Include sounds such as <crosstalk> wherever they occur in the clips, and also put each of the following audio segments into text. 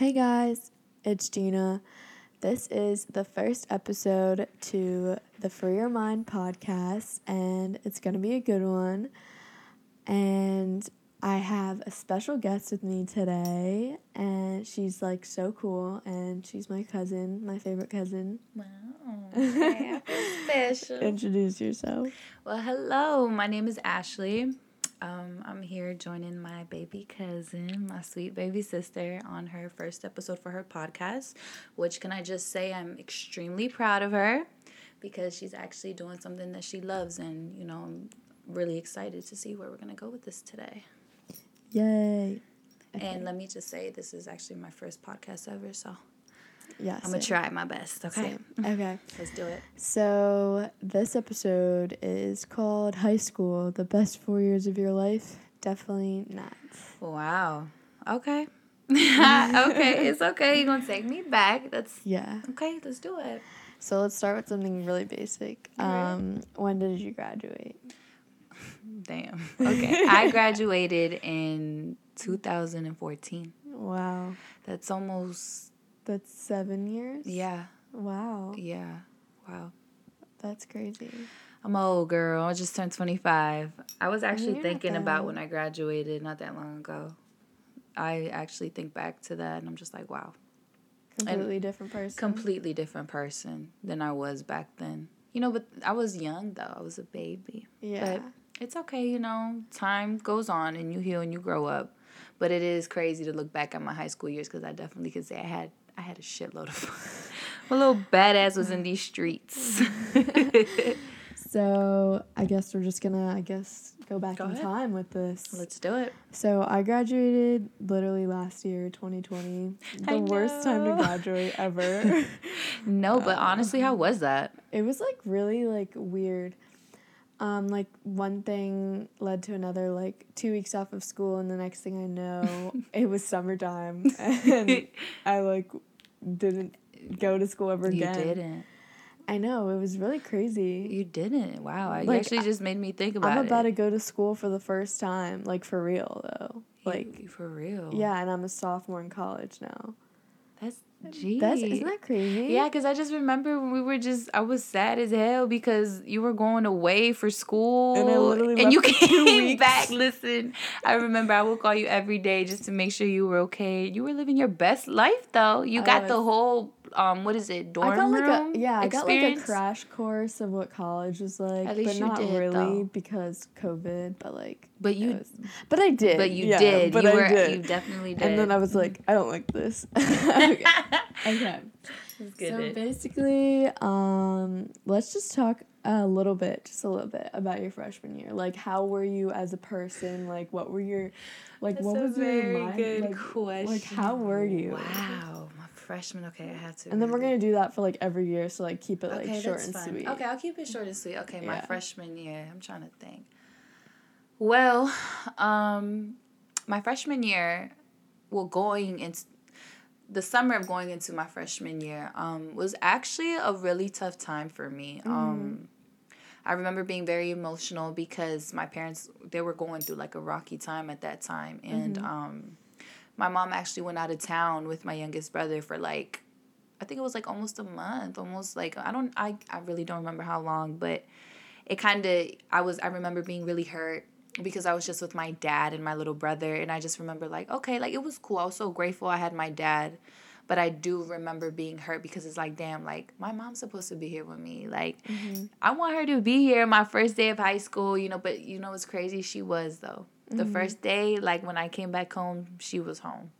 Hey guys, it's Gina. This is the first episode to the Free Your Mind podcast, and it's going to be a good one. And I have a special guest with me today, and she's like so cool, and she's my cousin, my favorite cousin. Wow. Okay, special. Introduce yourself. Well, hello. My name is Ashley. Um, I'm here joining my baby cousin, my sweet baby sister, on her first episode for her podcast. Which can I just say I'm extremely proud of her because she's actually doing something that she loves, and you know I'm really excited to see where we're gonna go with this today. Yay. And let me just say, this is actually my first podcast ever, so Yeah, I'm gonna try my best. Okay, Same. <laughs> Okay. let's do it. So, this episode is called High School The Best Four Years of Your Life. Definitely not. Wow. Okay. <laughs> <laughs> okay, it's okay. You're gonna take me back. That's Yeah. okay. Let's do it. So, let's start with something really basic. Alright. Um, when did you graduate? Damn. Okay. I graduated in 2014. Wow. That's almost That's seven years? yeah, Wow. yeah. Wow. That's crazy. I'm an old girl. I just turned 25. I was actually You're thinking about when I graduated not that long ago. I actually think back to that and I'm just like, wow. Completely different person. Completely different person than I was back then. You know, but I was young though. I was a baby. yeah. But it's okay, you know. Time goes on and you heal and you grow up. But it is crazy to look back at my high school years because I definitely could say I had I had a shitload of fun. <laughs> my little badass was in these streets. <laughs> So, I guess we're just gonna, I guess, go back Go in ahead. time with this. Let's do it. So, I graduated literally last year, 2020. The worst time to graduate ever. <laughs> No, but honestly, how was that? it was like really like weird um like one thing led to another like two weeks off of school and the next thing i know it was summertime and i like didn't go to school ever You again didn't. i know it was really crazy You didn't. Wow. You Like, actually just made me think about it. i'm about it. to go to school for the first time like for real though like You- for real. yeah and i'm a sophomore in college now That's geez. that's isn't that crazy Yeah, because I just remember we were just, I was sad as hell because you were going away for school. And and you left for <laughs> two came back. Listen, I remember I would call you every day just to make sure you were okay. You were living your best life though. You I got the whole, um, what is it, dorm I got like room a yeah, I got like a crash course of what college was like, At least but you not did, really though. because COVID. But like, But you, was- but I did. but you yeah, did. But you I were, did. you definitely did. and then I was like, I don't like this. <laughs> <laughs> okay. okay. So it. basically, um, let's just talk a little bit, just a little bit about your freshman year. Like, how were you as a person? Like, what were your, like, That's what a was your very mind? good like, question. Like, how were you? Wow, freshman. Okay, I had to. And then we're gonna do that for like every year, so like keep it like okay, short and fine. sweet. Okay, I'll keep it short and sweet. Okay, my Yeah. freshman year. I'm trying to think. Well, um, my freshman year, well, going into the summer of going into my freshman year, um, was actually a really tough time for me. Um, I remember being very emotional because my parents they were going through like a rocky time at that time, and um, my mom actually went out of town with my youngest brother for like I think it was like almost a month, almost like I don't I, I really don't remember how long, but it kind of I was I remember being really hurt because I was just with my dad and my little brother and I just remember like okay, like it was cool. I was so grateful I had my dad. But I do remember being hurt because it's like, damn, like my mom's supposed to be here with me. Like, mm-hmm. I want her to be here my first day of high school, you know. But you know it's crazy? She was though. The mm-hmm. first day, like when I came back home, she was home.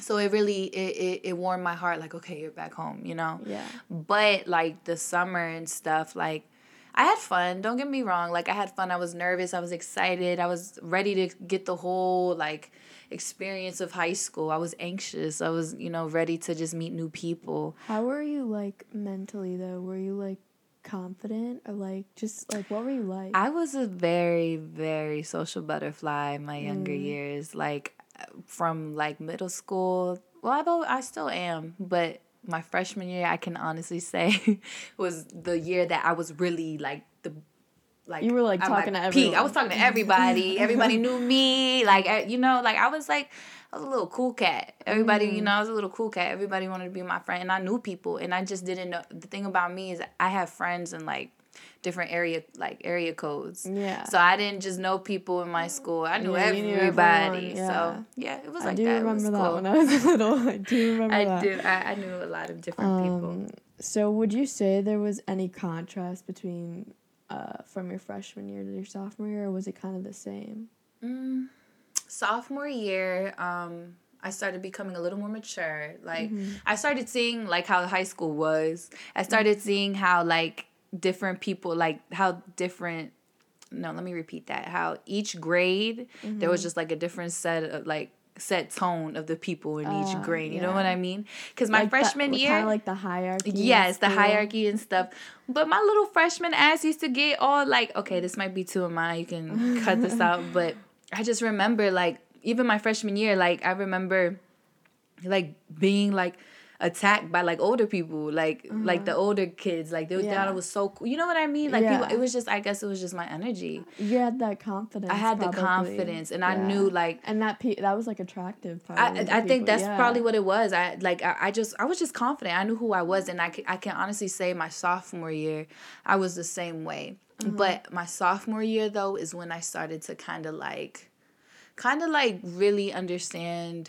So it really it, it, it warmed my heart like okay you're back home you know Yeah. but like the summer and stuff like I had fun don't get me wrong like I had fun I was nervous I was excited I was ready to get the whole like experience of high school I was anxious I was you know ready to just meet new people How were you like mentally though? Were you like confident or like just like what were you like? I was a very very social butterfly in my younger Mm. years like from like middle school well I, I still am but my freshman year, I can honestly <laughs> say was the year that I was really like the like You were, like, at talking my to peak. I was talking to everybody. <laughs> everybody knew me. Like you know, like I was like I was a little cool cat. Everybody, Mm. you know, I was a little cool cat. Everybody wanted to be my friend, and I knew people, and I just didn't know. The thing about me is I have friends in like different area like area codes. Yeah. So I didn't just know people in my school. I knew Yeah, you knew everybody. everyone, So yeah, it was I like do that. Remember that cool. when I was <laughs> little. I do remember I that. do. I, I knew a lot of different people. Um, so would you say there was any contrast between uh, from your freshman year to your sophomore year, or was it kind of the same? Mm, sophomore year, um, I started becoming a little more mature. Like I started seeing like how high school was. I started seeing how like different people like how different no, let me repeat that. How each grade there was just like a different set of like set tone of the people in each Ah, grade. You know what I mean? Cuz my freshman year kind of like the hierarchy. Yes, the hierarchy and stuff. But my little freshman ass used to get all like, okay, this might be too of mine. You can cut this <laughs> out. But I just remember like even my freshman year, like I remember like being like attacked by like older people, like like the older kids. Like they thought Uh-huh. It was so cool. You know what I mean? Like Yeah. people, it was just I guess it was just my energy. You had that confidence. I had the confidence and I knew like and that pe- that was like attractive. I, Probably to I think that's yeah. probably what it was. I like I, I just I was just confident. I knew who I was, and I can, I can honestly say my sophomore year, I was the same way. Mm-hmm. But my sophomore year though is when I started to kind of like, kind of like really understand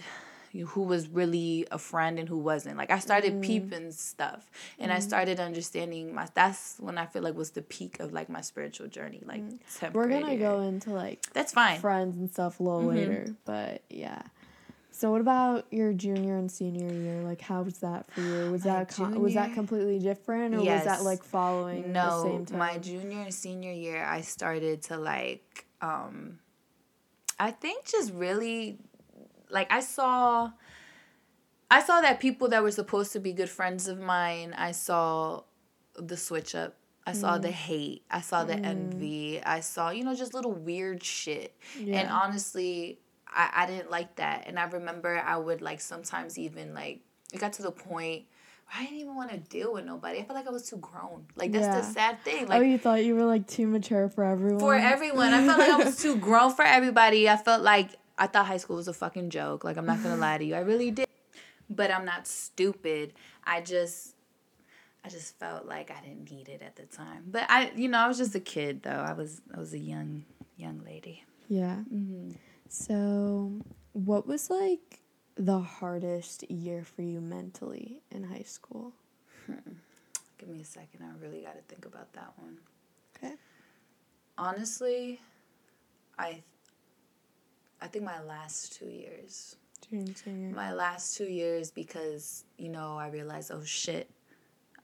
who was really a friend and who wasn't. Like I started Mm. peeping stuff, and I started understanding my. That's when I feel like was the peak of like my spiritual journey. Like Mm. We're gonna go into like That's fine. friends and stuff a little Mm-hmm. later, but yeah. So what about your junior and senior year? Like, how was that for you? Was My that com- was that completely different, or was that like following the no same time? my junior and senior year i started to like um i think just really like i saw i saw that people that were supposed to be good friends of mine i saw the switch up I saw Mm. the hate. I saw the envy. I saw, you know, just little weird shit. And honestly, I, I didn't like that. And I remember I would like sometimes even like it got to the point where I didn't even want to deal with nobody. I felt like I was too grown. Like that's Yeah. the sad thing. Like, oh, you thought you were like too mature for everyone. for everyone. I felt like I was <laughs> too grown for everybody. I felt like I thought high school was a fucking joke. Like I'm not gonna <laughs> lie to you. I really did. But I'm not stupid. I just I just felt like I didn't need it at the time. But I you know, I was just a kid though. I was I was a young young lady. Yeah. Mm-hmm. So, what was like the hardest year for you mentally in high school? <laughs> Give me a second. I really got to think about that one. Okay. Honestly, I I think my last 2 years. My last two years because you know I realized oh shit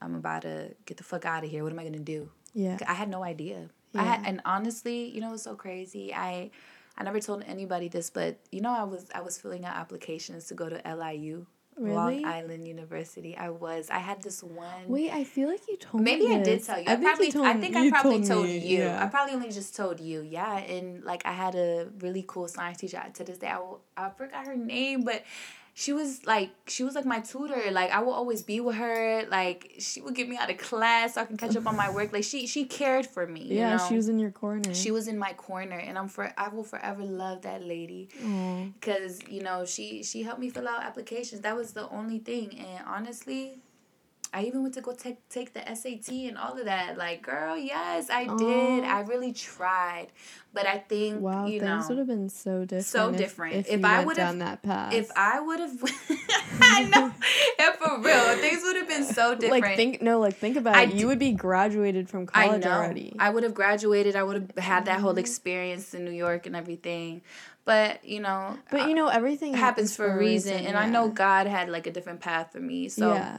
I'm about to get the fuck out of here. What am I gonna do? Yeah. I had no idea. I had and honestly you know it's so crazy. I I never told anybody this but you know I was I was filling out applications to go to LIU Long Really? Island University I was I had this one Wait, I feel like you told Maybe me. Maybe I did tell you. I I, think probably, you told I think I probably told, me, you. yeah. I probably only just told you. Yeah, and like I had a really cool science teacher. To this day, I, I forgot her name, but she was like she was like my tutor. Like I will always be with her. Like she would get me out of class so I can catch up on my work. Like she she cared for me. you yeah, know? she was in your corner. She was in my corner, and I'm for I will forever love that lady because you know she she helped me fill out applications that was the only thing and honestly i even went to go take take the sat and all of that like girl yes i did i really tried but i think Wow, you things would have been so different. So if- different. If, If I went would've- down that path. if i would have <laughs> i <laughs> know and for real things would have been so different like think no, like think about I it. d- You would be graduated from I college know. already. I would have graduated. I would have had that Mm-hmm. whole experience in New York and everything. But you know, but you know everything happens for a reason, and I know. God had like a different path for me. So yeah.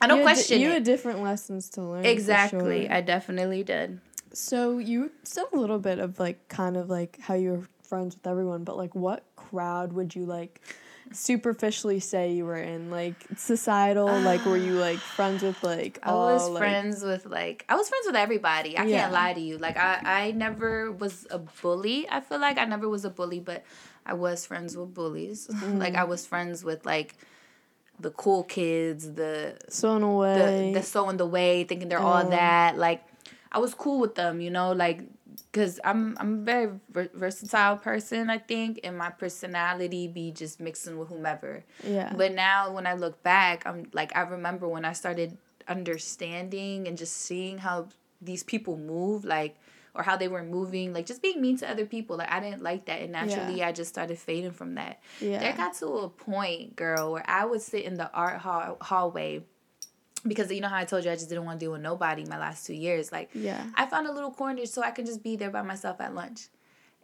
I don't you had, question You it. had different lessons to learn. exactly, sure. I definitely did. So you said a little bit of like kind of like how you were friends with everyone, but like what crowd would you like superficially say you were in? Like societal, like were you like <sighs> friends with like I was all, like- friends with like I was friends with everybody. I Yeah. can't lie to you. Like I I never was a bully. I feel like I never was a bully, but I was friends with bullies. <laughs> like I mm. was friends with like the cool kids, the So in a the way, the so in the way, thinking they're all that. Like, I was cool with them, you know, like, cause I'm I'm a very ver- versatile person. I think, and my personality be just mixing with whomever. yeah. But now when I look back, I'm like I remember when I started understanding and just seeing how these people move, like or how they were moving, like just being mean to other people. Like I didn't like that, and naturally I just started fading from that. yeah. There got to a point, girl, where I would sit in the art hall- hallway because you know how I told you I just didn't want to deal with nobody my last two years. Like yeah. I found a little corner so I could just be there by myself at lunch.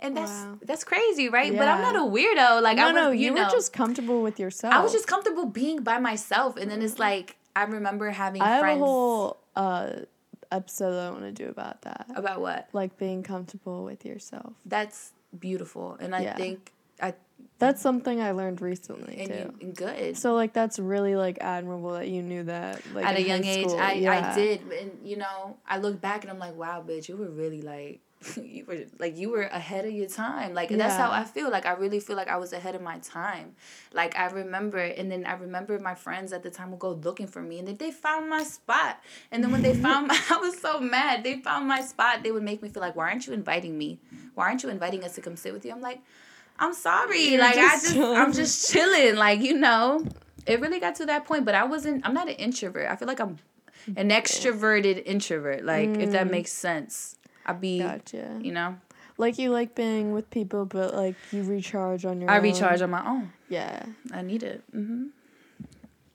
And that's Wow. that's crazy, right? But I'm not a weirdo. Like no, I was, no, you, you, know, were just comfortable with yourself. I was just comfortable being by myself, and then it's like I remember having I have a whole uh episode that I want to do about that. about what Like being comfortable with yourself. that's beautiful, and I Yeah. think I That's something I learned recently and, too. you, and good. So like that's really like admirable that you knew that like At a young age, school. I yeah. I did, and you know, I look back and I'm like, wow, bitch, you were really like. <laughs> you were like you were ahead of your time. Like that's how i feel. Like i really feel like i was ahead of my time. Like i remember and then i remember my friends at the time would go looking for me and then they found my spot. And then when they <laughs> found my <laughs> i was so mad. They found my spot. They would make me feel like why aren't you inviting me? Why aren't you inviting us to come sit with you? I'm like i'm sorry. You're like just i just chilling. i'm just chilling. Like you know it really got to that point but i wasn't i'm not an introvert. I feel like i'm an extroverted introvert. Like if that Mm. makes sense i'd be Gotcha. you know Like you like being with people, but like you recharge on your. i own. recharge on my own Yeah. i need it hmm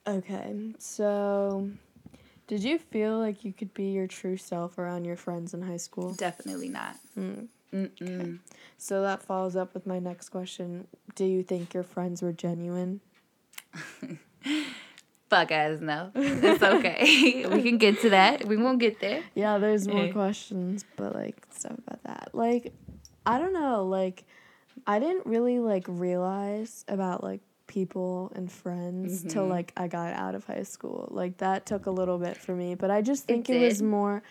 Okay. So, did you feel like you could be your true self around your friends in high school? definitely not Mm. Mm-mm. So that follows up with my next question. Do you think your friends were genuine? <laughs> fuck ass no it's <laughs> okay <laughs> we can get to that we won't get there Yeah, there's more Yeah. questions, but like stuff about that. Like, I don't know. Like, I didn't really like realize about like people and friends till Mhm. like I got out of high school. Like that took a little bit for me, but I just think it, did. was more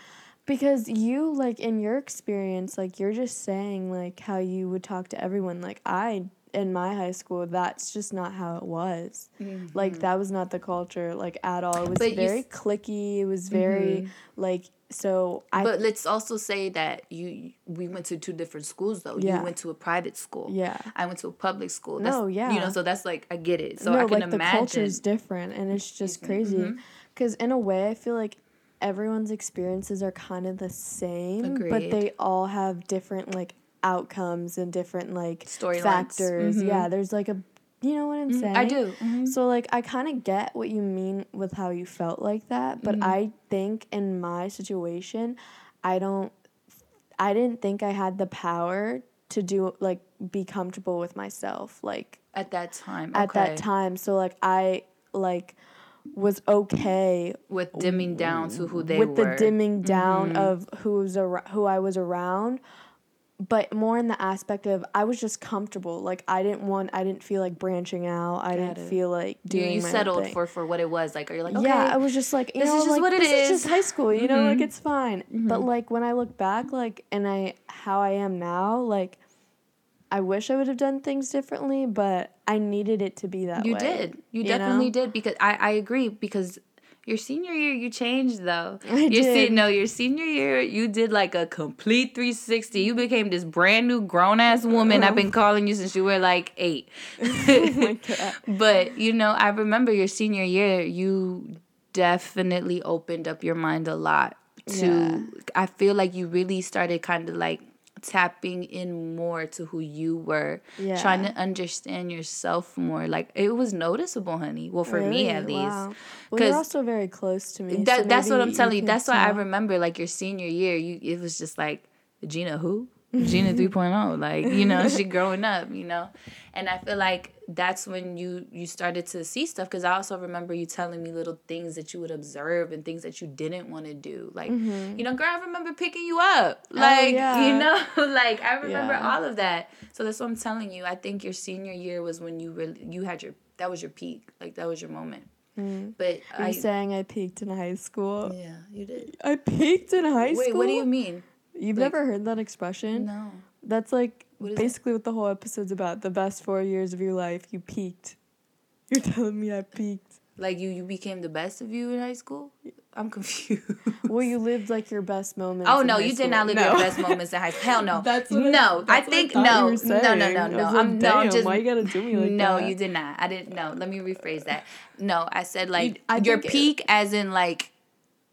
because you like in your experience, like you're just saying like how you would talk to everyone. Like I in my high school, that's just not how it was. Like that was not the culture like at all. It was But very s- clicky. It was very like so I but let's also say that you we went to two different schools though. Yeah. You went to a private school. yeah. I went to a public school. No, That's, yeah. You know, so that's like I get it. So no, I can like the culture is different and it's just crazy. Mhm. Cuz in a way I feel like everyone's experiences are kind of the same, but they all have different like outcomes and different like Storylines. factors. Mhm. Yeah, there's like a you know what I'm saying? I do. Mhm. So like I kind of get what you mean with how you felt like that, but Mhm. I think in my situation, I don't I didn't think I had the power to do like be comfortable with myself like At that time. at that time. So like I like was okay With dimming down to who they with were. the dimming down Mhm. of who was ar- who I was around, but more in the aspect of I was just comfortable. Like I didn't want, I didn't feel like branching out. I didn't it. feel like You, doing. you my own settled for for what it was like. Or you're like, okay. Yeah, I was just like, you this know, is just like, what it this is. just high school, you know, like Mhm. it's fine. But Mhm. like when I look back, like and I how I am now, like I wish I would have done things differently, but I needed it to be that you way. did. You, you definitely know? did because I, I agree because your senior year you changed though. <laughs> I your se- did. no, your senior year you did like a complete 360. You became this brand new grown ass woman. I've been calling you since you were like 8. <laughs> oh <laughs> but you know, I remember your senior year you definitely opened up your mind a lot to Yeah. I feel like you really started kind of like tapping in more to who you were Yeah. trying to understand yourself more like it was noticeable honey well for me at least Wow. Well, you're also very close to me. that, so that's what i'm telling you that's why i remember like your senior year you it was just like gina who gina 3.0 like you know she <laughs> growing up you know and i feel like that's when you you started to see stuff because i also remember you telling me little things that you would observe and things that you didn't want to do like you know girl i remember picking you up like you Mm-hmm. Oh, yeah. know <laughs> like i remember Yeah. all of that so that's what i'm telling you i think your senior year was when you really you had your that was your peak like that was your moment Mm. but Are I, you saying I peaked in high school? yeah you did I peaked in high Wait, school. Wait, what do you mean? You've like- never heard that expression? No. That's like What is it? basically what the whole episode's about. The best four years of your life, you peaked. You're telling me I peaked. Like you, you became the best of you in high school. I'm confused. well, you lived like your best moments. Oh no, you school. did not live No. your best moments in high school. Hell no. <laughs> That's what no. I, I think you no, no, no, saying. no, no. like, I'm no, just why you gotta do me like no, that? No, you did not. I didn't. No, let me rephrase that. No, I said like I your think it- peak, as in like,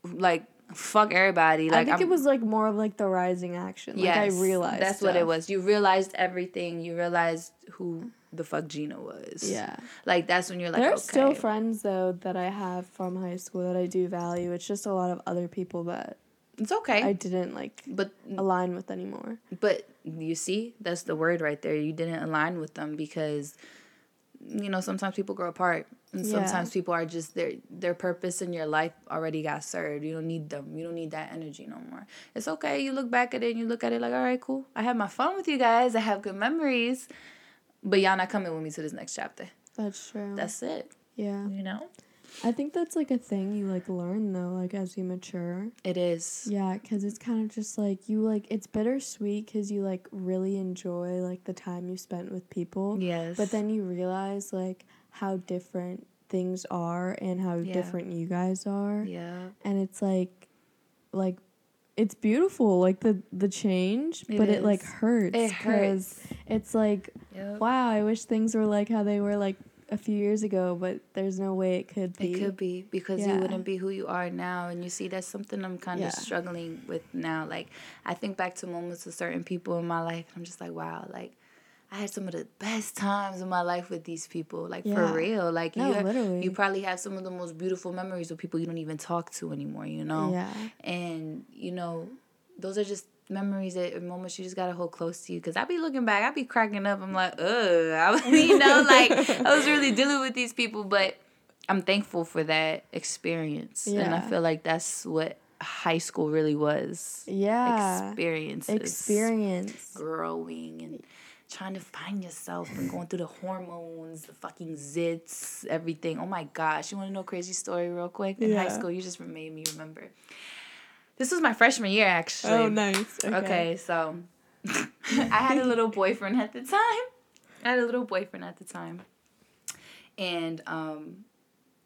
like fuck everybody. Like I think I'm- it was like more of like the rising action. Like I realized that's what it was. You realized everything. You realized who the fuck Gina was. Yeah. Like that's when you're like, There's okay. still friends though that I have from high school that I do value. It's just a lot of other people that it's okay. I didn't like but align with anymore. But you see, that's the word right there. You didn't align with them because you know, sometimes people grow apart. And Yeah. sometimes people are just their their purpose in your life already got served. You don't need them. You don't need that energy no more. It's okay. You look back at it and you look at it like, all right, cool. I had my fun with you guys. I have good memories. But y'all not coming with me to this next chapter. That's true. That's it. yeah. You know? I think that's like a thing you like learn though, like as you mature. It is. Yeah, because it's kind of just like you like it's bittersweet because you like really enjoy like the time you spent with people. Yes. But then you realize like how different things are and how Yeah. different you guys are. Yeah. And it's like like it's beautiful like the the change, It but it like is. hurts It 'cause it's like Yep. wow, I wish things were like how they were like a few years ago, but there's no way it could be. It could be because Yeah. you wouldn't be who you are now. And you see, that's something I'm kind Yeah. of struggling with now. Like, I think back to moments with certain people in my life. And i'm just like, wow, like, I had some of the best times in my life with these people. Like, Yeah. for real. Like, No, you, literally. you probably have some of the most beautiful memories with people you don't even talk to anymore, you know? Yeah. And, you know, those are just memories that and moments you just gotta hold close to you. Cause I be looking back, I be cracking up. I'm like, ugh, I, was- <laughs> you know, like I was really dealing with these people, but I'm thankful for that experience, Yeah. and I feel like that's what high school really was. Yeah. experiences, Experience. growing and trying to find yourself and going through the hormones, the fucking zits, everything. Oh my gosh. You wanna know a crazy story real quick? In high school, you just made me remember. This was my freshman year actually. Oh, nice. Okay. Okay, so <laughs> I had a little boyfriend at the time. I had a little boyfriend at the time. And um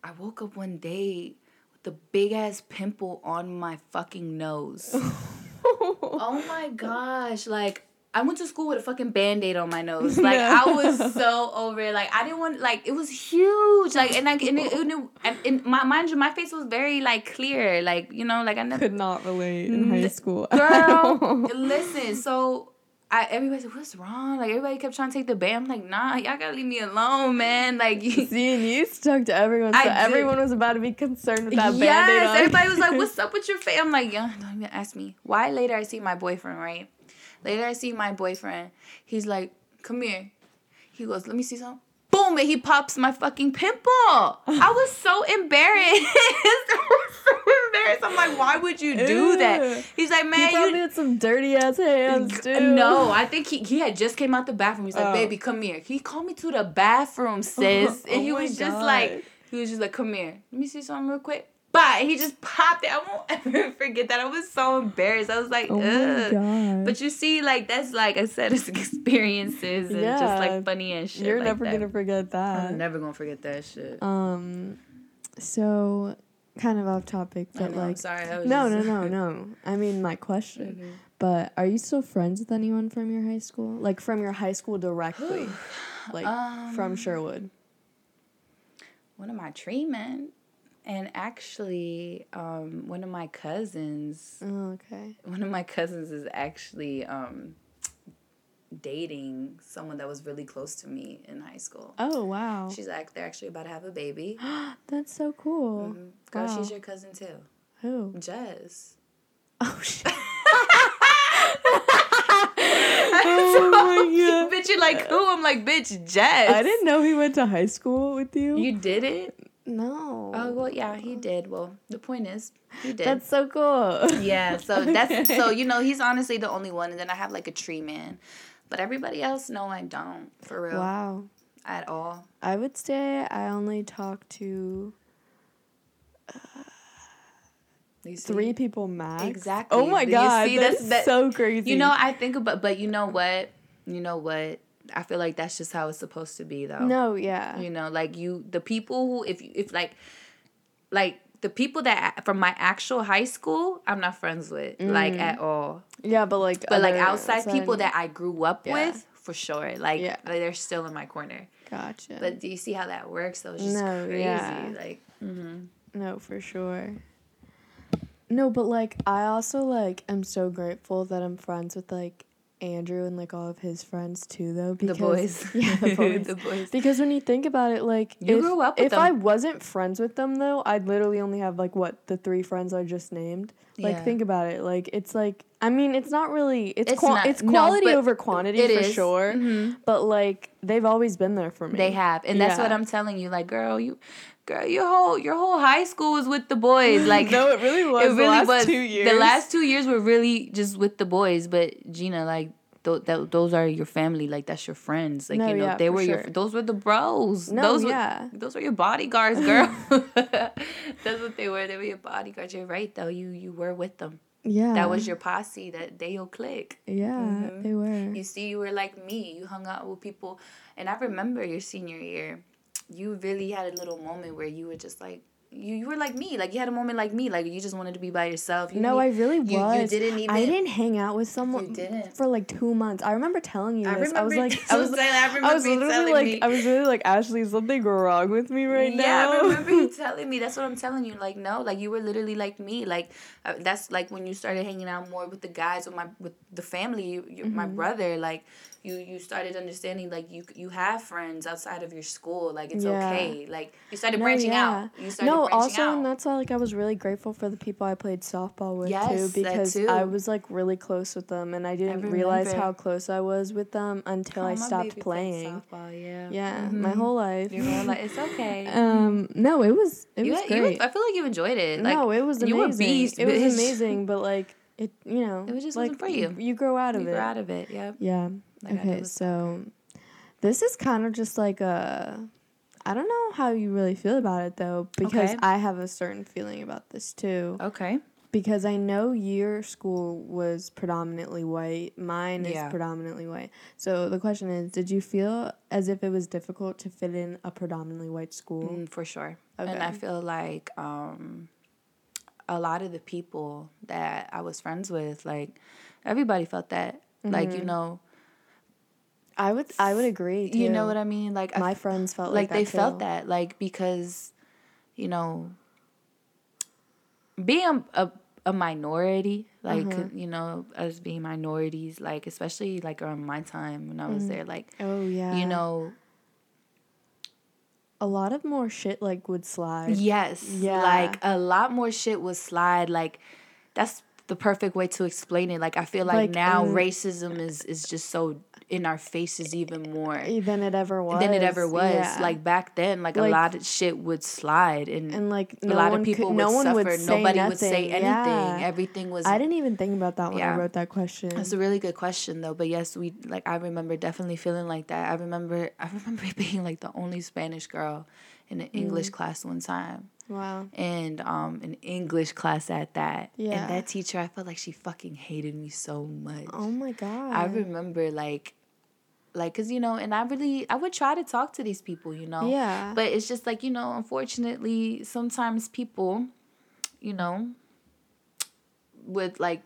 I woke up one day with a big ass pimple on my fucking nose. <laughs> oh my gosh, like I went to school with a fucking band-aid on my nose. <laughs> Like I was so over it. Like I didn't want like it was huge. Like and like and it, and, it, and, and my mind you, my face was very like clear. Like, you know, like I never Could not relate in high school. Girl, <laughs> listen. So I everybody said, "What's wrong?" Like everybody kept trying to take the band. I'm like, "Nah, y'all gotta leave me alone, man." Like, you, <laughs> See, and you stuck to everyone, so everyone was about to be concerned with that yes, band-aid everybody was like, "What's up with your face?" I'm like, "Yeah, don't even ask me." Why? Later, I see my boyfriend. Right. Later, I see my boyfriend. He's like, "Come here." He goes, "Let me see something." Boom! And he pops my fucking pimple. I was <laughs> so embarrassed. <laughs> I was so embarrassed. I'm like, why would you do that? He's like, He man, you probably had some dirty ass hands too. No, I think he, he had just came out the bathroom. He's like, Oh. baby, come here. He called me to the bathroom, sis. <laughs> Oh and he my was just like, he was just like, come here. Let me see something real quick. Bye. And he just popped it. I won't <laughs> ever forget that. I was so embarrassed. I was like, Oh ugh. god. But you see, like, that's like I said, <laughs> it's experiences and just like funny and shit. You're like never that. gonna forget that. I'm never gonna forget that shit. Um, so kind of off topic, I but know, I'm like, sorry. I was no, no, just- no, <laughs> no. I mean, my question. Mhm. But are you still friends with anyone from your high school? Like from your high school directly, <sighs> like from Um, Sherwood. one of my tree men and actually um, one of my cousins Oh, okay. one of my cousins is actually um, dating someone that was really close to me in high school Oh wow, she's like they're actually about to have a baby <gasps> that's so cool. Mhm. girl Wow. she's your cousin too Who? jess Oh shit. <laughs> oh my <laughs> God. bitch you like who i'm like bitch jess I didn't know he went to high school with you. you did it no. oh well yeah he did well the point is he did That's so cool. <laughs> Yeah, so <laughs> that's so you know he's honestly the only one, and then I have like a tree man, but everybody else, no, I don't for real Wow. at all. I would say I only talk to uh, see? three people max. Exactly. Oh my god, see? that's, That's- that- so crazy. You know, I think about, but you know what? You know what? I feel like that's just how it's supposed to be though. No, yeah. You know, like you the people who if you if like like the people that from my actual high school, I'm not friends with like at all. Yeah, but like But like outside people that I grew up Yeah. with, for sure. Like Yeah. they're still in my corner. Gotcha. But do you see how that works though? It's just No, crazy. yeah. Like mhm. No, for sure. No, but like I also like am so grateful that I'm friends with like Andrew and like all of his friends too though Because, <laughs> <laughs> the boys. yeah the boys the boys. because when you think about it like You if, grew up with if I wasn't friends with them though I'd literally only have like what the three friends I just named like Yeah. think about it like it's like I mean it's not really it's It's qua- not- it's quality but over quantity it for is. sure Mhm. but like they've always been there for me They have, and that's what I'm telling you. Like, girl, you, girl, your whole your whole high school was with the boys. <laughs> Like, no it really was it the really last was. two years The last two years were really just with the boys. But Gina, like, th- that those are your family. Like, that's your friends. Like, No, you know, yeah, they were your. sure. Those were the bros. No, those yeah. Were, those were your bodyguards, girl. <laughs> <laughs> that's what they were. They were your bodyguards. You're right, though. You you were with them. yeah That was your posse. That they your click. yeah Mhm. they were You see, you were like me. You hung out with people, and I remember your senior year. You really had a little moment where you were just like you. You were like me. Like you had a moment like me. Like you just wanted to be by yourself. You No, I really you- you was. didn't even- I didn't hang out with someone didn't. for like two months. I remember telling you I this. I was remember like, <laughs> I was, <laughs> telling- I I was literally like, me. I was really like, Ashley, is something wrong with me right yeah, now? Yeah, I remember you <laughs> telling me. That's what I'm telling you. Like, no, like you were literally like me. Like, uh, that's like when you started hanging out more with the guys, with my with the family, you, you, my Mm-hmm. brother. Like, you you started understanding like you you have friends outside of your school. Like, it's Yeah. okay. Like, you started No, branching yeah. out. You started no, also, out. and that's why like I was really grateful for the people I played softball with Yes, too, because too. I was like really close with them, and I didn't realize how close I was with them until Oh, I stopped playing. Softball, yeah. Yeah, Mhm. my whole life. Your whole life. It's okay. <laughs> um, no, it was it you, was great. I feel like you enjoyed it. Like, no, it was amazing. you were beast, it was amazing, but like it, you know, It was just like wasn't for you. You grow out of you it. were out of it. Yeah. Yeah. Like okay, so this is kind of just like a. I don't know how you really feel about it though, because Okay. I have a certain feeling about this too. Okay. Because I know your school was predominantly white, mine is predominantly white. So the question is, did you feel as if it was difficult to fit in a predominantly white school? Mm, for sure. Okay. And I feel like um, a lot of the people that I was friends with, like everybody felt that. Like Mm-hmm. you know, I would I would agree. Too. you know what I mean. Like My f- friends felt like like, they that felt that like because, you know, being a, a, minority, like Mm-hmm. you know, us being minorities, like especially like around my time when I was there, like Oh yeah. you know, a lot of more shit like would slide. Yes. Yeah. Like a lot more shit would slide. Like that's the perfect way to explain it. Like I feel like, Like, now um, racism is is just so in our faces even more Than it ever was. than it ever was. Yeah. Like back then, like, Like- a lot of shit would slide and, and like a lot of people could, would no one suffer. would say Nobody would say nothing. anything. Yeah. Everything was I didn't even think about that when Yeah. I wrote that question. That's a really good question though. But yes, we like I remember definitely feeling like that. I remember I remember <laughs> being like the only Spanish girl in an English Mm. class one time. wow. and um an English class at that. Yeah. And that teacher, I felt like she fucking hated me so much. Oh my god. I remember like like cuz you know, and I really I would try to talk to these people, you know. Yeah. But it's just like, you know, unfortunately, sometimes people, you know, with like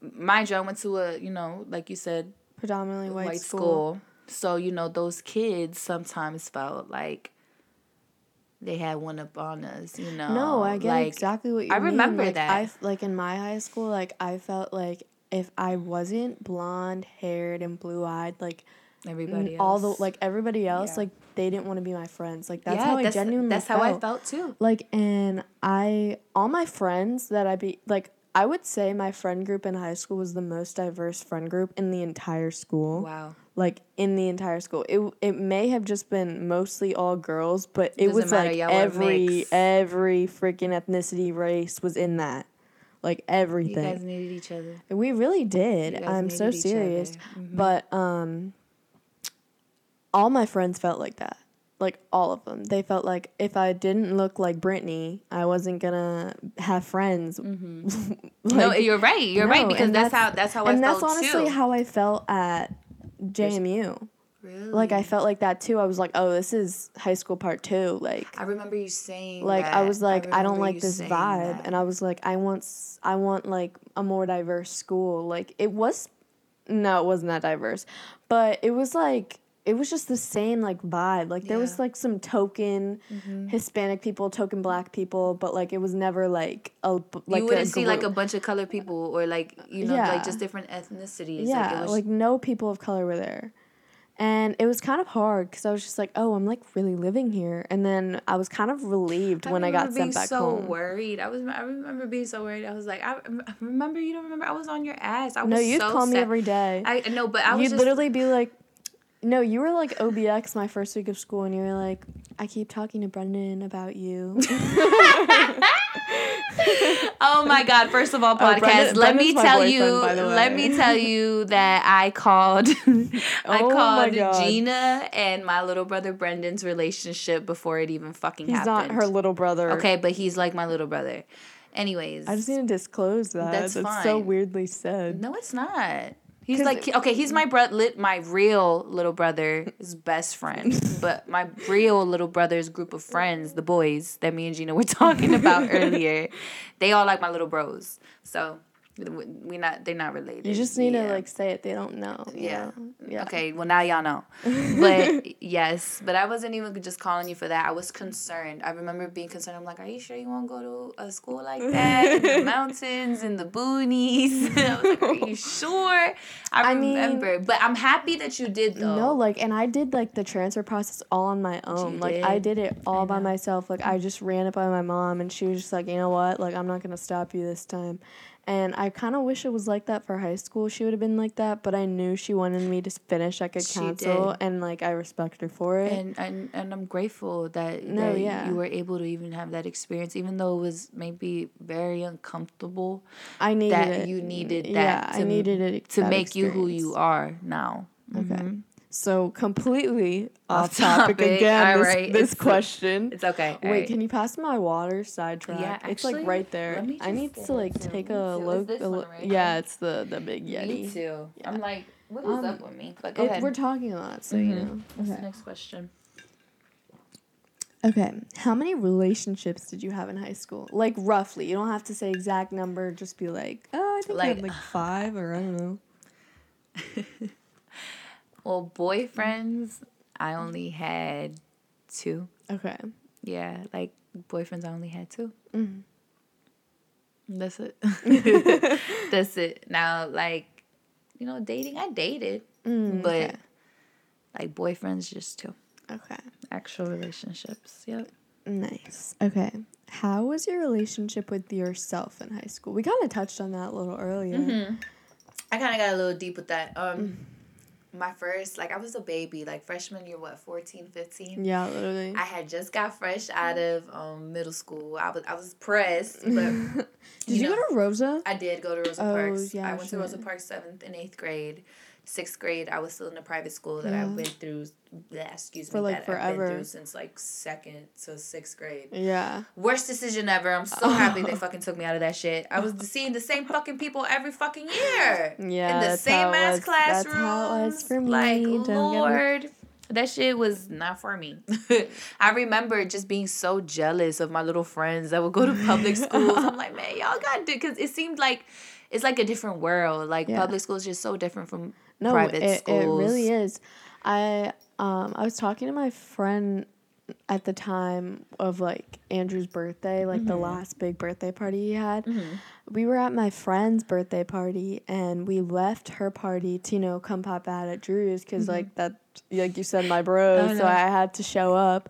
mind you, I went to a, you know, like you said, predominantly white, white, school. school. So, you know, those kids sometimes felt like they had one up on us, you know. No, I get like, exactly what you mean. I mean. remember like, that. I like in my high school, like I felt like if I wasn't blonde haired and blue eyed, like Everybody else. all the like everybody else, Yeah. like they didn't want to be my friends. Like that's yeah, how I that's, genuinely That's felt. how I felt too. Like and I all my friends that I be like I would say my friend group in high school was the most diverse friend group in the entire school. Wow. Like in the entire school. It it may have just been mostly all girls, but it Doesn't was matter, like every every freaking ethnicity race was in that. Like You everything. guys needed each other. we really did. I'm so needed each other. serious. Mhm. But um all my friends felt like that. Like all of them. They felt like if I didn't look like Brittany, I wasn't gonna have friends. <laughs> no, you're right. You're right because and that's, how that's how I and that's honestly too. how I felt at JMU. Really? Like I felt like that too. I was like, oh, this is high school part two. Like I remember you saying like I was like I, don't like this vibe that. and I was like I want I want like a more diverse school. Like it was no, it wasn't that diverse. But it was like it was just the same like vibe. Like there was Yeah. Mm-hmm. like some token Hispanic people, token black people, but like it was never like a like you wouldn't a see like a bunch of colored people or like you know Yeah. like just different ethnicities. yeah, like, it like, no people of color were there. And it was kind of hard because I was just like, oh, I'm like really living here. And then I was kind of relieved when I got sent back so home. I was so worried. I was. I remember being so worried. I was like, I, I remember. You don't remember? I was on your ass. I was No, you'd so call me every day. I know, but I was You'd just literally be like, no, you were like OBX my first week of school, and you were like, I keep talking to Brendan about you. <laughs> Oh my God! First of all, Oh, podcast. Brendan- let me Brendan's tell you. Let me tell you that I called. <laughs> I Oh called Gina and my little brother Brendan's relationship before it even fucking He's happened. not her little brother. Okay, but he's like my little brother. Anyways, I just need to disclose that. That's That's, so weirdly said. No, it's not. He's like okay, he's my mm. bro- lit my real little brother's best friend, <laughs> but my real little brother's group of friends, the boys that me and Gina were <laughs> talking about earlier, they all like my little bros. So we not they're not related. You just need Yeah. to like say it. They don't know. Yeah. know? Yeah. Okay, well now y'all know. But <laughs> yes, but I wasn't even just calling you for that. I was concerned. I remember being concerned. I'm like, are you sure you want to go to a school like <laughs> that in the mountains in the boonies? <laughs> I was like, are you sure? I, I mean- remember, but I'm happy that you did though. No, like, and I did like the transfer process all on my own. Like, I did? did it all by myself. Like, I just ran it by my mom, and she was just like, you know what? Like, I'm not gonna stop you this time. And I kind of wish it was like that for high school. She would have been like that, but I knew she wanted me to finish at good She counsel, did. and like I respect her for it. and and and I'm grateful that, No, that yeah. you were able to even have that experience, even though it was maybe very uncomfortable. I needed that it. you needed that Yeah, to- I needed it to make you who you are now. Okay. Mm-hmm. So completely off, topic, topic, again. This, alright, this it's- question. It's okay. Wait, can you pass my water sidetrack? Yeah, it's like right there. I need to like take a look. a one right yeah, it's the the big yeti. Me too. Yeah. I'm like, what is Um, up with me? But go It- ahead. we're talking a lot, so you Mhm. know. What's Okay. the next question? Okay. How many relationships did you have in high school? Like roughly. You don't have to say exact number. Just be like, oh, I think I had Like- like <sighs> five, or I don't know. <laughs> Well, boyfriends, I only had two. Okay. Yeah, like boyfriends, I only had two. Mhm. That's it. <laughs> <laughs> That's it. Now, like, you know, dating, I dated, Mm, but okay. like boyfriends, just two. okay. Actual relationships. Yep. Nice. Okay. How was your relationship with yourself in high school? We kind of touched on that a little earlier. Mm-hmm. I kind of got a little deep with that. Um, my first, like, I was a baby, like freshman year, what, 14, 15? Yeah, literally. I had just got fresh out of um middle school. I was I was pressed, but <laughs> Did you, know, go to Rosa? I did go to Rosa Oh, Parks. yeah, I went to. Rosa Parks seventh and eighth grade. Sixth grade, I was still in a private school that I Yeah. went through. bleh, Excuse For, me, like, that I've been through since like second to sixth grade. Yeah. Worst decision ever. I'm so happy they <laughs> fucking took me out of that shit. I was seeing the same fucking people every fucking year. Yeah, in the same ass was- classrooms. that's how it was for me, Like don't me- Lord. That shit was not for me. <laughs> I remember just being so jealous of my little friends that would go to public <laughs> schools. I'm like, man, y'all got to, because it seemed like it's like a different world. Like Yeah. public schools just so different from No, private it, schools. it really is. I um I was talking to my friend at the time of like Andrew's birthday, like the mm-hmm. last big birthday party he had. Mm-hmm. We were at my friend's birthday party and we left her party to you know come pop out at Drew's because mm-hmm. like that like you said my bro, Oh, so no. I had to show up.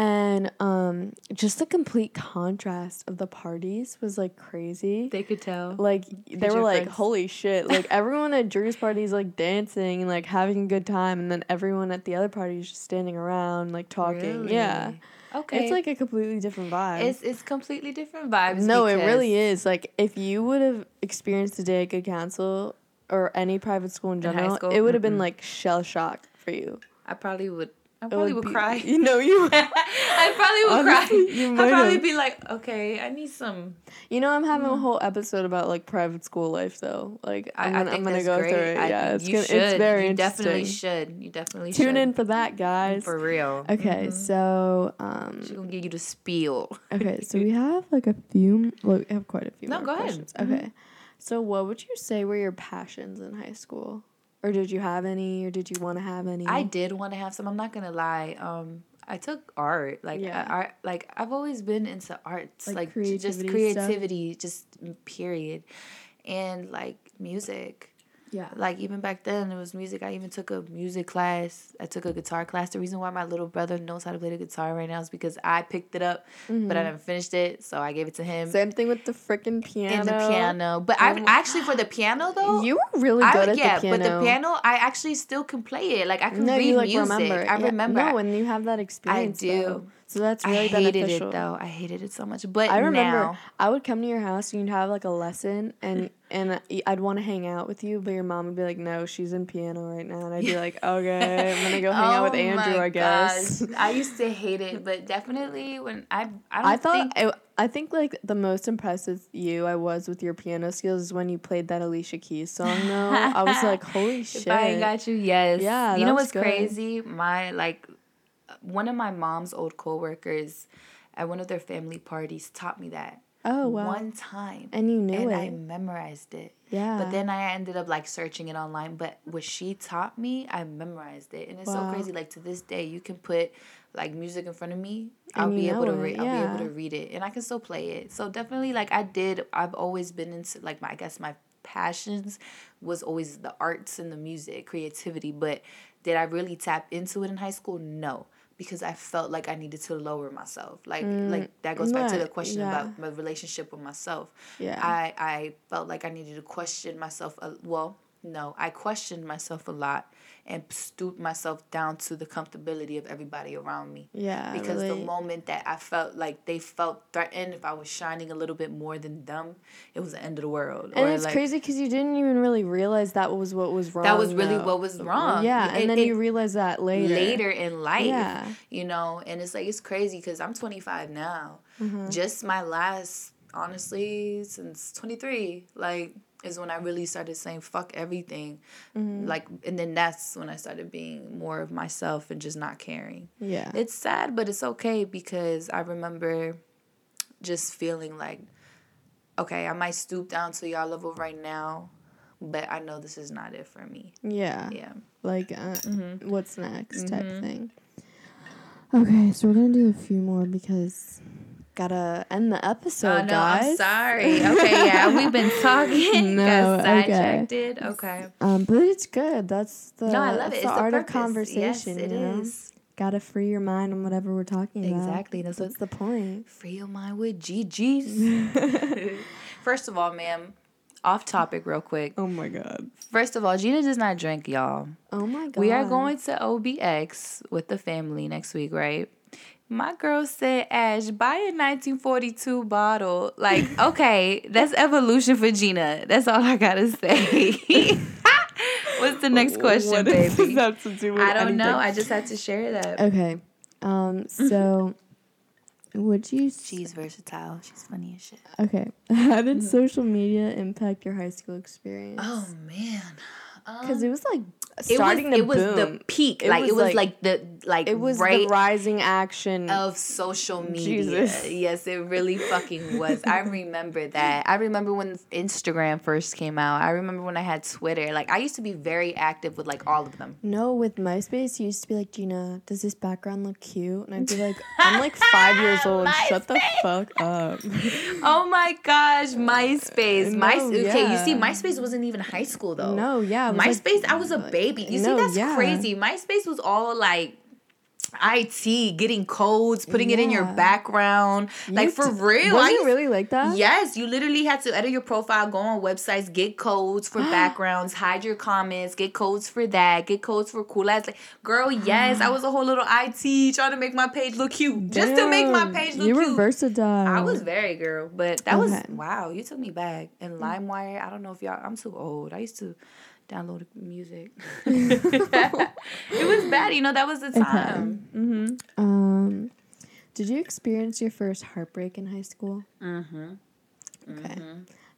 And um just the complete contrast of the parties was like crazy They could tell. like they were like friends- holy shit like <laughs> everyone at drew's party is like dancing and like having a good time and then everyone at the other party is just standing around like talking yeah Okay. it's like a completely different vibe it's it's completely different vibes. no it really is like if you would have experienced a day at Good Counsel or any private school in general school? it would have been Mm-mm. like shell shock for you I probably would <laughs> <laughs> I probably would be- cry. You know, you. I probably would Honestly, cry. you I'd probably have. be like, okay, I need some. You know, I'm having a Mm. whole episode about like private school life, though. Like, I, I'm I I'm gonna go great. through it. I- yeah, it's gonna, should. it's very you interesting. definitely should. You definitely should Tune should. in for that, guys. for real. Okay, Mhm. so um, She's gonna give you the spiel. <laughs> okay, so we have like a few. Well, we have quite a few. No, go ahead. questions. Mhm. Okay, so what would you say were your passions in high school, or did you have any, or did you want to have any? I did want to have some. I'm not gonna lie. Um, I took art. Like Yeah. uh, art. Like I've always been into arts. Like Like, j- just creativity stuff? creativity. Just period. And like music. Yeah. Like even back then, it was music. I even took a music class. I took a guitar class. The reason why my little brother knows how to play the guitar right now is because I picked it up, but I never finished it, so I gave it to him. Mm-hmm. Same thing with the freaking piano. in the piano. But I actually for the piano though. You were really I, good at yeah, the piano. but the piano, I actually still can play it. Like I can no, read you like music. remember. I Yeah, remember. No, and you have that experience. I do. though. So that's really bad. I hated beneficial. it though. I hated it so much. But I remember now, I would come to your house and you'd have like a lesson and and I'd want to hang out with you, but your mom would be like, "No, she's in piano right now," and I'd be like, <laughs> "Okay, I'm gonna go <laughs> hang out with Oh Andrew, I guess." gosh. I used to hate it, but definitely when I I don't I thought think I, I think like the most impressed with you I was with your piano skills is when you played that Alicia Keys song. Though I was like, <laughs> "Holy shit!" I got you, yes. Yeah, You know was what's good. crazy? My like one of my mom's old coworkers at one of their family parties taught me that. oh wow, One time. and you knew and it. I memorized it. yeah, But then I ended up like searching it online. But what she taught me, I memorized it, and it's Wow. so crazy. Like to this day, you can put like music in front of me, I'll be able to read. I'll be able to read it, and I can still play it. So definitely, like I did. I've always been into like my. I guess my passions was always the arts and the music, creativity. But did I really tap into it in high school? No. Because I felt like I needed to lower myself, like like that goes back to the Mm, question yeah. about my relationship with myself. yeah, I I felt like I needed to question myself. A, well, no, I questioned myself a lot and stoop myself down to the comfortability of everybody around me. yeah. Because the moment that I felt like they felt threatened, if I was shining a little bit more than them, it was the end of the world. And Or, it's like, crazy because you didn't even really realize that was what was wrong. That was really though. what was wrong. Yeah, and then it- you realize that later. later in life. Yeah. You know, and it's like it's crazy because I'm 25 now. Mm-hmm. Just my last, honestly, since 23, like is when I really started saying fuck everything. Mm-hmm. Like, and then that's when I started being more of myself and just not caring. Yeah. It's sad, but it's okay because I remember just feeling like, okay, I might stoop down to y'all level right now, but I know this is not it for me. yeah. Yeah. Like, uh, Mm-hmm. what's next type thing. Okay, so we're gonna do a few more because gotta end the episode, oh no, guys. I'm sorry. Okay, yeah, we've been <laughs> talking. No, got okay. sidetracked. Okay. Um, but it's good. That's the No, I love it. the It's the art of conversation. Yes, it you know? Gotta free your mind on whatever we're talking about. Exactly. That's what's the point. free your mind with GG's. <laughs> First of all, ma'am, off topic real quick. Oh my god. First of all, Gina does not drink, y'all. Oh my god. We are going to OBX with the family next week, right? My girl said, Ash, buy a 1942 bottle. Like, <laughs> okay, that's evolution for Gina. That's all I gotta say. <laughs> What's the next question, What does baby? have to do with I don't know. I just had to share that. Okay. Um. So, mm-hmm. would you? She's versatile. She's funny as shit. Okay. <laughs> How did mm-hmm. social media impact your high school experience? Oh man. Because it um, was like It was, starting to it was boom. the peak. It like was it was like- like, the like it was right the rising action. of social media. Jesus. Yes, it really fucking was. I remember that. I remember when Instagram first came out. I remember when I had Twitter. Like I used to be very active with like all of them. no, with MySpace, you used to be like, Gina, does this background look cute? And I'd be like, <laughs> I'm like five years old. Shut the fuck up. <laughs> Oh my gosh, uh, MySpace. No, My okay, you see. MySpace wasn't even high school though. no, yeah. was like- MySpace, I was a baby. You no, see, that's yeah. crazy. MySpace was all like IT, getting codes, putting it in your Yeah. background. like You for real. Was it really like that? Yes, you literally had to edit your profile, go on websites, get codes for <gasps> backgrounds, hide your comments, get codes for that, get codes for cool ass. Like, girl, yes, I <gasps> was a whole little IT trying to make my page look cute, just to make my page look cute. You were versatile. I was very girl, but that was wow. You took me back. And mm. LimeWire, I don't know if y'all. I'm too old. I used to download music. <laughs> it was bad, you know. That was the time. Mm-hmm. Um, did you experience your first heartbreak in high school? Mm-hmm. Okay.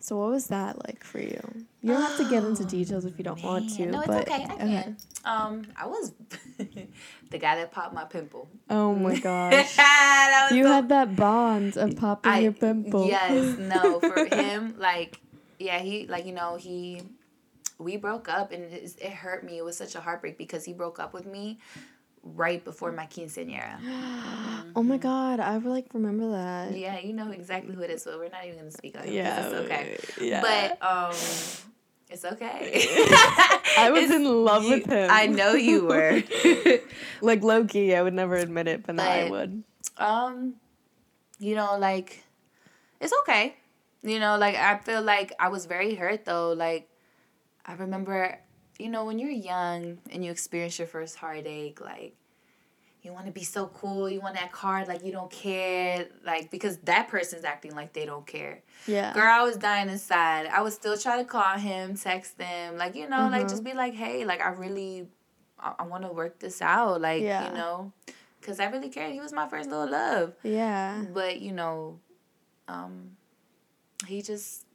So what was that like for you? You don't have to get into details if you don't want to. No, it's but, okay. I can. Um, I was <laughs> the guy that popped my pimple. Oh my <laughs> gosh. that was You so had that bond of popping I- your pimple. Yes, no, for him, like, yeah, he, like, you know, he, we broke up and it, it hurt me. It was such a heartbreak because he broke up with me right before my quinceañera. <gasps> Oh my god, I like remember that. Yeah, you know exactly who it is, but we're not even gonna speak on it. Yeah, it's okay. yeah. But um, it's okay. <laughs> I was in love you- with him. I know you were. <laughs> Like lowkey, I would never admit it, but now I would. um, you know, like it's okay. You know, like I feel like I was very hurt though. Like I remember, you know, when you're young and you experience your first heartache, like you want to be so cool, you want that card, like you don't care, like because that person's acting like they don't care. Yeah. Girl, I was dying inside. I would still try to call him, text him, like you know, like Mhm. just be like, hey, like I really, I, I want to work this out, like Yeah. you know, because I really cared. He was my first little love, Yeah. but you know, um, he just.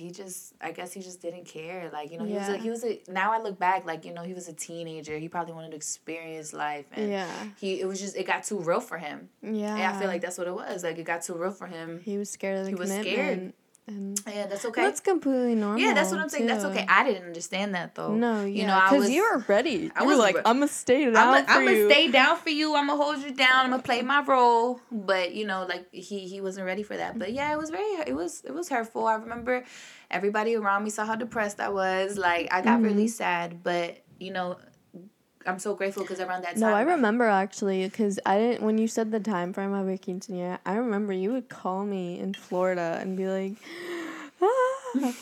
He just, I guess he just didn't care. Like, you know, he was a, he was a, now I look back, like, you know, he was a teenager. He probably wanted to experience life. And Yeah. he, it was just, it got too real for him. Yeah. And I feel like that's what it was. Like, it got too real for him. he was scared of the he was scared. And Yeah, that's okay. that's completely normal. Yeah, that's what I'm saying. That's okay. I didn't understand that though. No, you know, because you were ready. I was like, re- I'm gonna stay down I'm gonna stay down for you. I'm gonna hold you down. I'm gonna play my role. But you know, like he he wasn't ready for that. But yeah, it was very it was it was hurtful. I remember everybody around me saw how depressed I was. Like I got Mm-hmm. really sad. But you know, I'm so grateful because around that time. No, I remember actually because I didn't. When you said the time frame of your quinceanera, I remember you would call me in Florida and be like, <gasps> ah.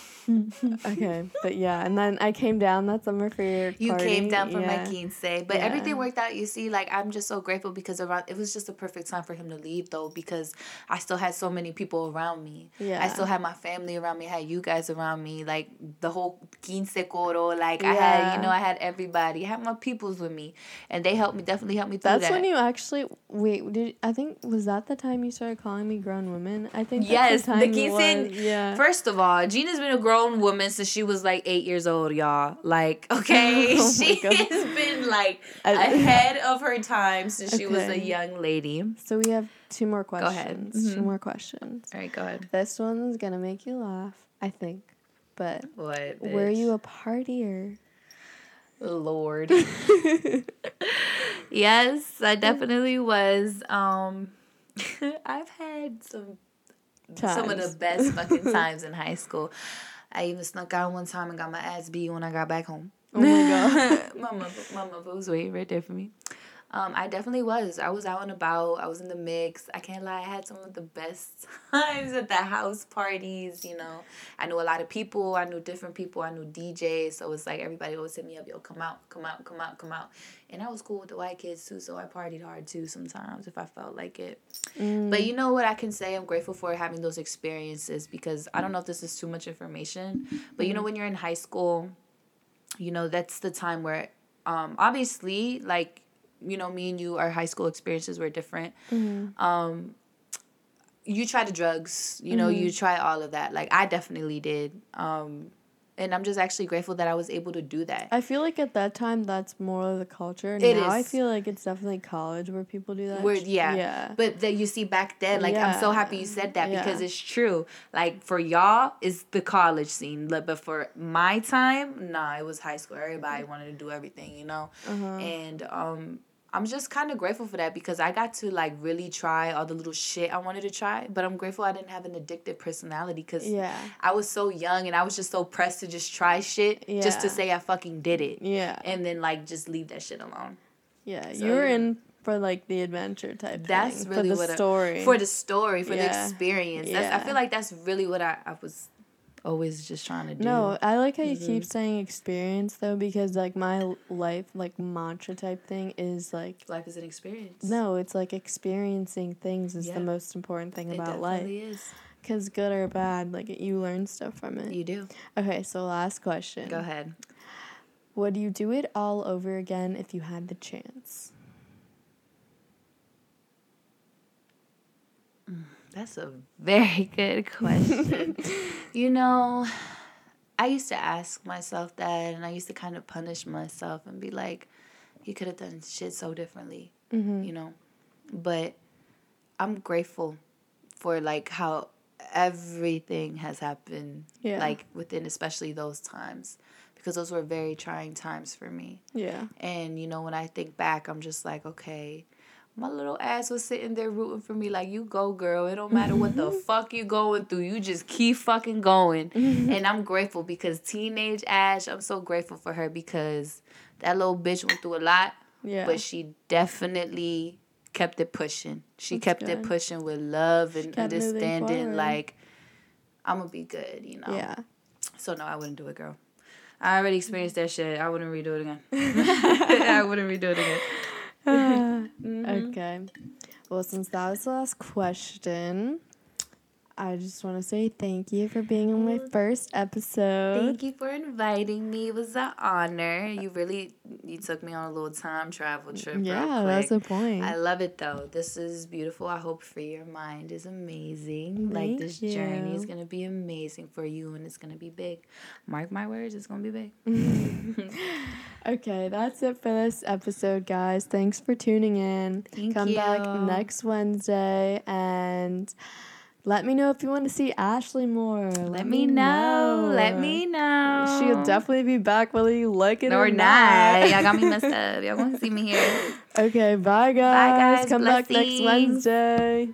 Okay, but yeah, and then I came down that summer for your. You party, came down for yeah. my quince, but Yeah. everything worked out. You see, like I'm just so grateful because around it was just a perfect time for him to leave, though, because I still had so many people around me. Yeah, I still had my family around me. I had you guys around me, like the whole quince coro. Like I had, you know, I had everybody. I had my peoples with me, and they helped me. Definitely helped me through That's that. when you actually wait. Did I think was that the time you started calling me grown women? I think Yes, the the time it quincean- was, Yeah. First of all, Gina's been a grown woman since she was like eight years old, y'all. Like, <laughs> okay, Oh <laughs> she has been like <laughs> ahead of her time since she was a young lady. so we have two more questions. ahead. Two Mhm. more questions. All right, go ahead. This one's gonna make you laugh, I think. But What? were you a partier? Lord? yes, I definitely was. Um, I've had some some of the best fucking times in high school. I even snuck out one time and got my ass beat when I got back home. Oh my god. <laughs> my mother, my mother was waiting right there for me. Um, I definitely was. I was out and about. I was in the mix. I can't lie. I had some of the best <laughs> times at the house parties. You know, I knew a lot of people. I knew different people. I knew DJs. So it's like everybody always hit me up. Yo, come out, come out, come out, come out. And I was cool with the white kids too. So I partied hard too sometimes if I felt like it. Mm. But you know what I can say? I'm grateful for having those experiences because I don't know if this is too much information, but you know when you're in high school, you know that's the time where, um, obviously like, you know me and you, our high school experiences were different. Mhm. Um, you try the drugs, you know, you try all of that. Like I definitely did. Um, and I'm just actually grateful that I was able to do that. I feel like at that time that's more of the culture. It now I feel like it's definitely college where people do that. Where- yeah. Yeah. But that you see back then, like I'm so happy you said that because it's true. Like for y'all, it's the college scene, but for my time, nah, it was high school. Everybody wanted to do everything, you know. Uh-huh. And um, I'm just kind of grateful for that because I got to like really try all the little shit I wanted to try. But I'm grateful I didn't have an addictive personality because Yeah. I was so young and I was just so pressed to just try shit yeah. just to say I fucking did it, Yeah. and then like just leave that shit alone. Yeah. So, you were yeah. in for like the adventure type That's thing. really for the what I- story. for the story, for the Yeah. experience. That's, I feel like that's really what I, I was always just trying to do. No, I like how you keep Mm-hmm. saying experience though because like my life like mantra type thing is like life is an experience. no, it's like experiencing things is Yeah. the most important thing it about life. definitely is. Cuz good or bad, like you learn stuff from it. You do. Okay, so last question. Go ahead. Would you do it all over again if you had the chance? That's a very <laughs> good question. you know, I used to ask myself that, and I used to kind of punish myself and be like, you could have done shit so differently, Mm-hmm. you know? But I'm grateful for like how everything has happened, Yeah. like within especially those times, because those were very trying times for me. Yeah. And you know, when I think back, I'm just like, okay, my little ass was sitting there rooting for me, like, you go, girl. It don't matter what the fuck you going through. You just keep fucking going. and I'm grateful because teenage Ash, I'm so grateful for her because that little bitch went through a lot, Yeah. but she definitely kept it pushing. She That's kept it pushing with love and understanding, like, I'm gonna be good, you know? yeah. So no, I wouldn't do it, girl. I already experienced that shit. I wouldn't redo it again. <laughs> <laughs> I wouldn't redo it again. Mhm. Okay. Well, since that was the last question, I just want to say thank you for being on my first episode. Thank you for inviting me. It was an honor. You really you took me on a little time travel trip. yeah, that's the point. I love it though. This is beautiful. I hope for your mind is amazing. like Thank this journey is gonna be amazing for you and it's gonna be big. Mark my words, it's gonna be big. <laughs> <laughs> okay, that's it for this episode, guys. Thanks for tuning in. Thank Come back next Wednesday and let me know if you want to see Ashley more. Let me know. Let me know. She'll definitely be back whether you like it No, or not. not. Y'all got me messed <laughs> up. Y'all want to see me here. Okay, bye guys. Bye guys. Come back next Blessings. Wednesday.